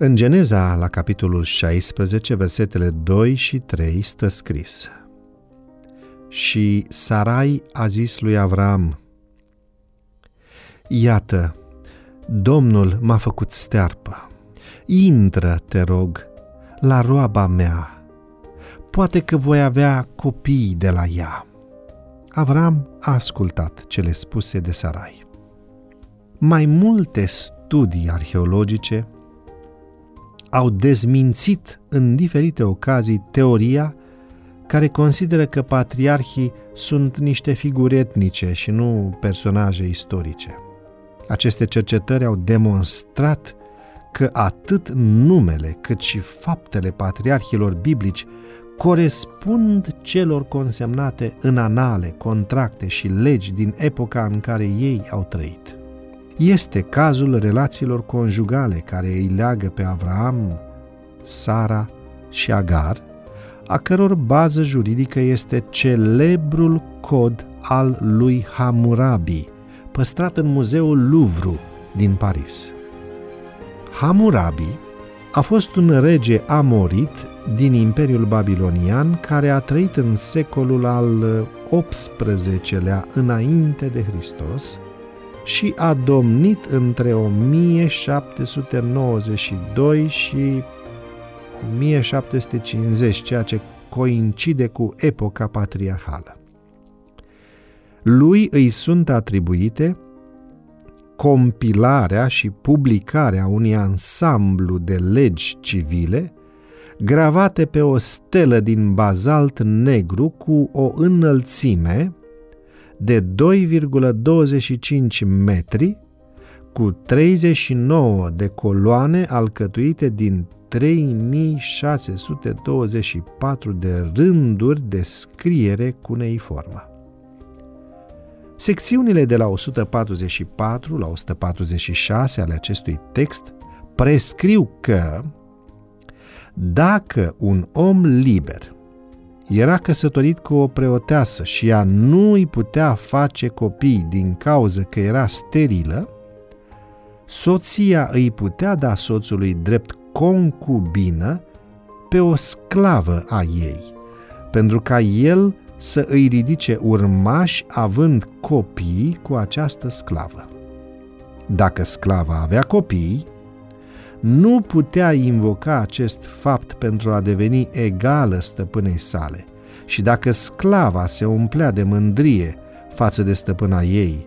În Geneza, la capitolul 16, versetele 2 și 3, stă scris Și Sarai a zis lui Avram, Iată, Domnul m-a făcut stearpă, intră, te rog, la roaba mea, poate că voi avea copii de la ea. Avram a ascultat cele spuse de Sarai. Mai multe studii arheologice au dezmințit în diferite ocazii teoria care consideră că patriarhii sunt niște figuri etnice și nu personaje istorice. Aceste cercetări au demonstrat că atât numele cât și faptele patriarhilor biblici corespund celor consemnate în anale, contracte și legi din epoca în care ei au trăit. Este cazul relațiilor conjugale care îi leagă pe Avram, Sara și Agar, a căror bază juridică este celebrul cod al lui Hammurabi, păstrat în muzeul Louvre din Paris. Hammurabi a fost un rege amorit din Imperiul Babilonian care a trăit în secolul al XVIII-lea înainte de Hristos și a domnit între 1792 și 1750, ceea ce coincide cu epoca patriarhală. Lui îi sunt atribuite compilarea și publicarea unui ansamblu de legi civile gravate pe o stelă din bazalt negru cu o înălțime de 2,25 metri cu 39 de coloane alcătuite din 3624 de rânduri de scriere cuneiformă. Secțiunile de la 144 la 146 ale acestui text prescriu că dacă un om liber era căsătorit cu o preoteasă și ea nu îi putea face copii din cauză că era sterilă, soția îi putea da soțului drept concubină pe o sclavă a ei, pentru ca el să îi ridice urmași având copii cu această sclavă. Dacă sclava avea copii, nu putea invoca acest fapt pentru a deveni egală stăpânei sale și dacă sclava se umplea de mândrie față de stăpâna ei,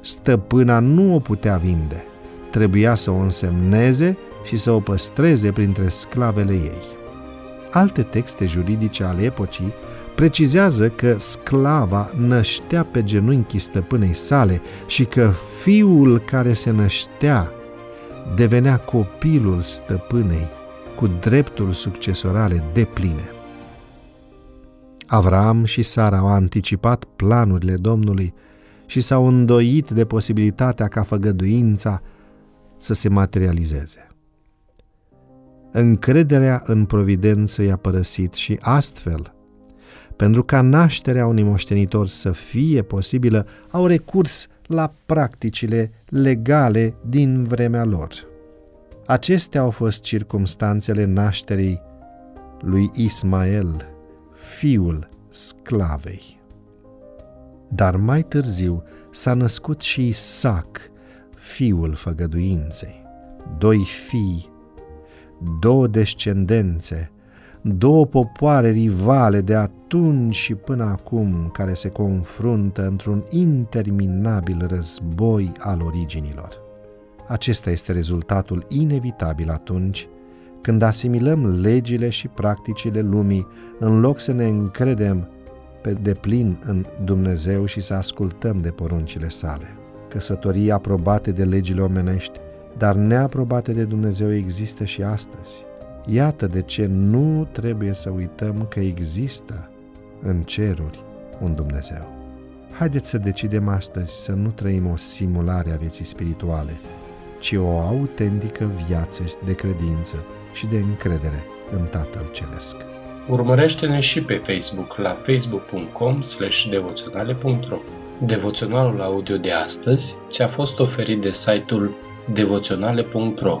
stăpâna nu o putea vinde, trebuia să o însemneze și să o păstreze printre sclavele ei. Alte texte juridice ale epocii precizează că sclava năștea pe genunchii stăpânei sale și că fiul care se năștea devenea copilul stăpânei cu dreptul succesorale de pline. Avram și Sara au anticipat planurile Domnului și s-au îndoit de posibilitatea ca făgăduința să se materializeze. Încrederea în providență i-a părăsit și astfel, pentru ca nașterea unui moștenitor să fie posibilă, au recurs la practicile legale din vremea lor. Acestea au fost circumstanțele nașterii lui Ismael, fiul sclavei. Dar mai târziu s-a născut și Isaac, fiul făgăduinței, doi fii, două descendențe, două popoare rivale de atunci și până acum care se confruntă într-un interminabil război al originilor. Acesta este rezultatul inevitabil atunci când asimilăm legile și practicile lumii în loc să ne încredem pe deplin în Dumnezeu și să ascultăm de poruncile sale. Căsătorii aprobate de legile omenești, dar neaprobate de Dumnezeu există și astăzi. Iată de ce nu trebuie să uităm că există în ceruri un Dumnezeu. Haideți să decidem astăzi să nu trăim o simulare a vieții spirituale, ci o autentică viață de credință și de încredere în Tatăl Celesc. Urmărește-ne și pe Facebook la facebook.com devoționale.ro Devoționalul audio de astăzi ți-a fost oferit de site-ul devoționale.ro